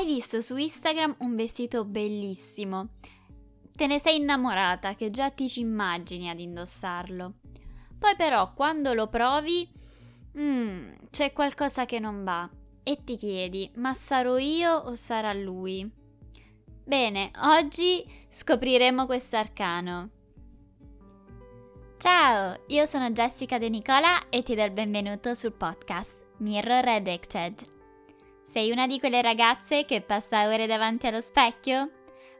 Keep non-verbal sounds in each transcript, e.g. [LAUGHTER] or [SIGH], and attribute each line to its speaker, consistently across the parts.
Speaker 1: hai visto su Instagram un vestito bellissimo. Te ne sei innamorata che già ti ci immagini ad indossarlo. Poi però quando lo provi, mm, c'è qualcosa che non va e ti chiedi, ma sarò io o sarà lui? Bene, oggi scopriremo questo arcano. Ciao, io sono Jessica De Nicola e ti do il benvenuto sul podcast Mirror Addicted. Sei una di quelle ragazze che passa ore davanti allo specchio?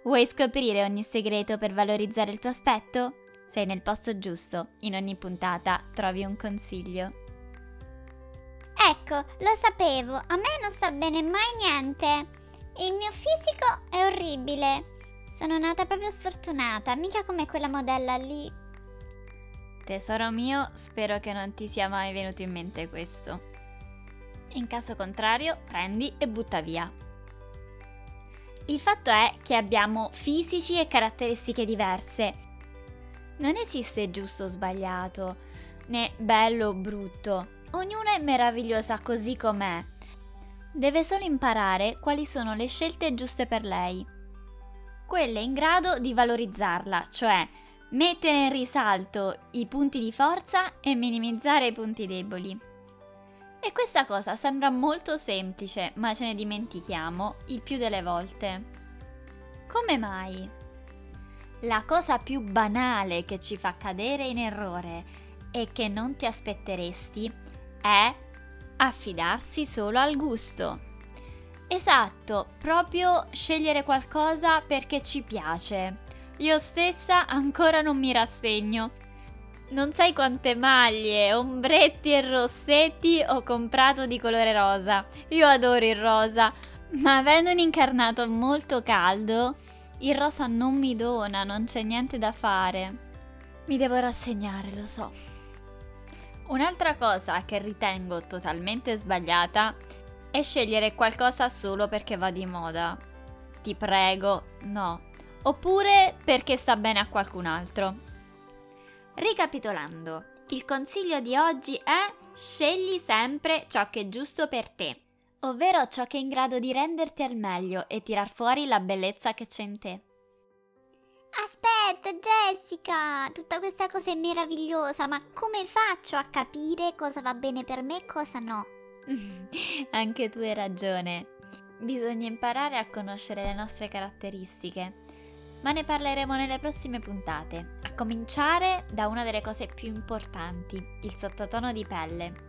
Speaker 1: Vuoi scoprire ogni segreto per valorizzare il tuo aspetto? Sei nel posto giusto, in ogni puntata trovi un consiglio.
Speaker 2: Ecco, lo sapevo, a me non sta bene mai niente. Il mio fisico è orribile. Sono nata proprio sfortunata, mica come quella modella lì.
Speaker 1: Tesoro mio, spero che non ti sia mai venuto in mente questo. In caso contrario, prendi e butta via. Il fatto è che abbiamo fisici e caratteristiche diverse. Non esiste giusto o sbagliato, né bello o brutto. Ognuna è meravigliosa così com'è. Deve solo imparare quali sono le scelte giuste per lei. Quelle in grado di valorizzarla, cioè mettere in risalto i punti di forza e minimizzare i punti deboli. E questa cosa sembra molto semplice, ma ce ne dimentichiamo il più delle volte. Come mai? La cosa più banale che ci fa cadere in errore e che non ti aspetteresti è affidarsi solo al gusto. Esatto, proprio scegliere qualcosa perché ci piace. Io stessa ancora non mi rassegno non sai quante maglie, ombretti e rossetti ho comprato di colore rosa. Io adoro il rosa, ma avendo un incarnato molto caldo, il rosa non mi dona, non c'è niente da fare. Mi devo rassegnare, lo so. Un'altra cosa che ritengo totalmente sbagliata è scegliere qualcosa solo perché va di moda. Ti prego, no. Oppure perché sta bene a qualcun altro. Ricapitolando, il consiglio di oggi è scegli sempre ciò che è giusto per te, ovvero ciò che è in grado di renderti al meglio e tirar fuori la bellezza che c'è in te.
Speaker 2: Aspetta, Jessica, tutta questa cosa è meravigliosa, ma come faccio a capire cosa va bene per me e cosa no? [LAUGHS]
Speaker 1: Anche tu hai ragione. Bisogna imparare a conoscere le nostre caratteristiche ma ne parleremo nelle prossime puntate, a cominciare da una delle cose più importanti, il sottotono di pelle.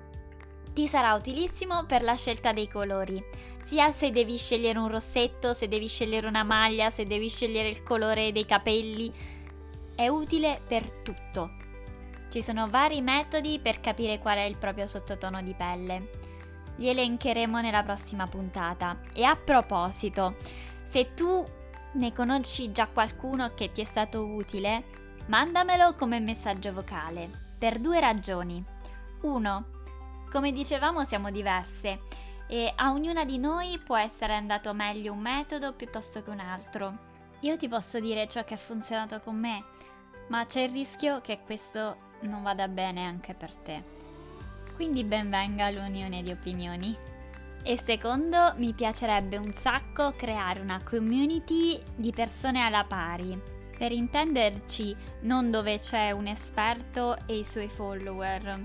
Speaker 1: Ti sarà utilissimo per la scelta dei colori, sia se devi scegliere un rossetto, se devi scegliere una maglia, se devi scegliere il colore dei capelli. È utile per tutto. Ci sono vari metodi per capire qual è il proprio sottotono di pelle. Li elencheremo nella prossima puntata. E a proposito, se tu ne conosci già qualcuno che ti è stato utile? Mandamelo come messaggio vocale, per due ragioni. 1. Come dicevamo siamo diverse e a ognuna di noi può essere andato meglio un metodo piuttosto che un altro. Io ti posso dire ciò che ha funzionato con me, ma c'è il rischio che questo non vada bene anche per te. Quindi ben venga l'unione di opinioni. E secondo, mi piacerebbe un sacco creare una community di persone alla pari. Per intenderci, non dove c'è un esperto e i suoi follower,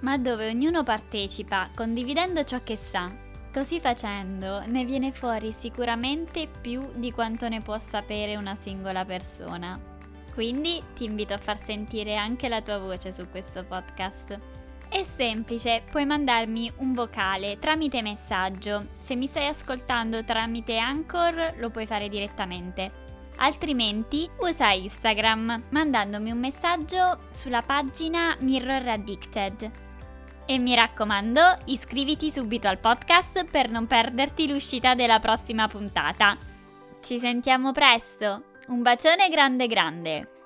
Speaker 1: ma dove ognuno partecipa condividendo ciò che sa. Così facendo ne viene fuori sicuramente più di quanto ne può sapere una singola persona. Quindi ti invito a far sentire anche la tua voce su questo podcast. È semplice, puoi mandarmi un vocale tramite messaggio. Se mi stai ascoltando tramite Anchor lo puoi fare direttamente. Altrimenti usa Instagram mandandomi un messaggio sulla pagina Mirror Addicted. E mi raccomando, iscriviti subito al podcast per non perderti l'uscita della prossima puntata. Ci sentiamo presto. Un bacione grande grande.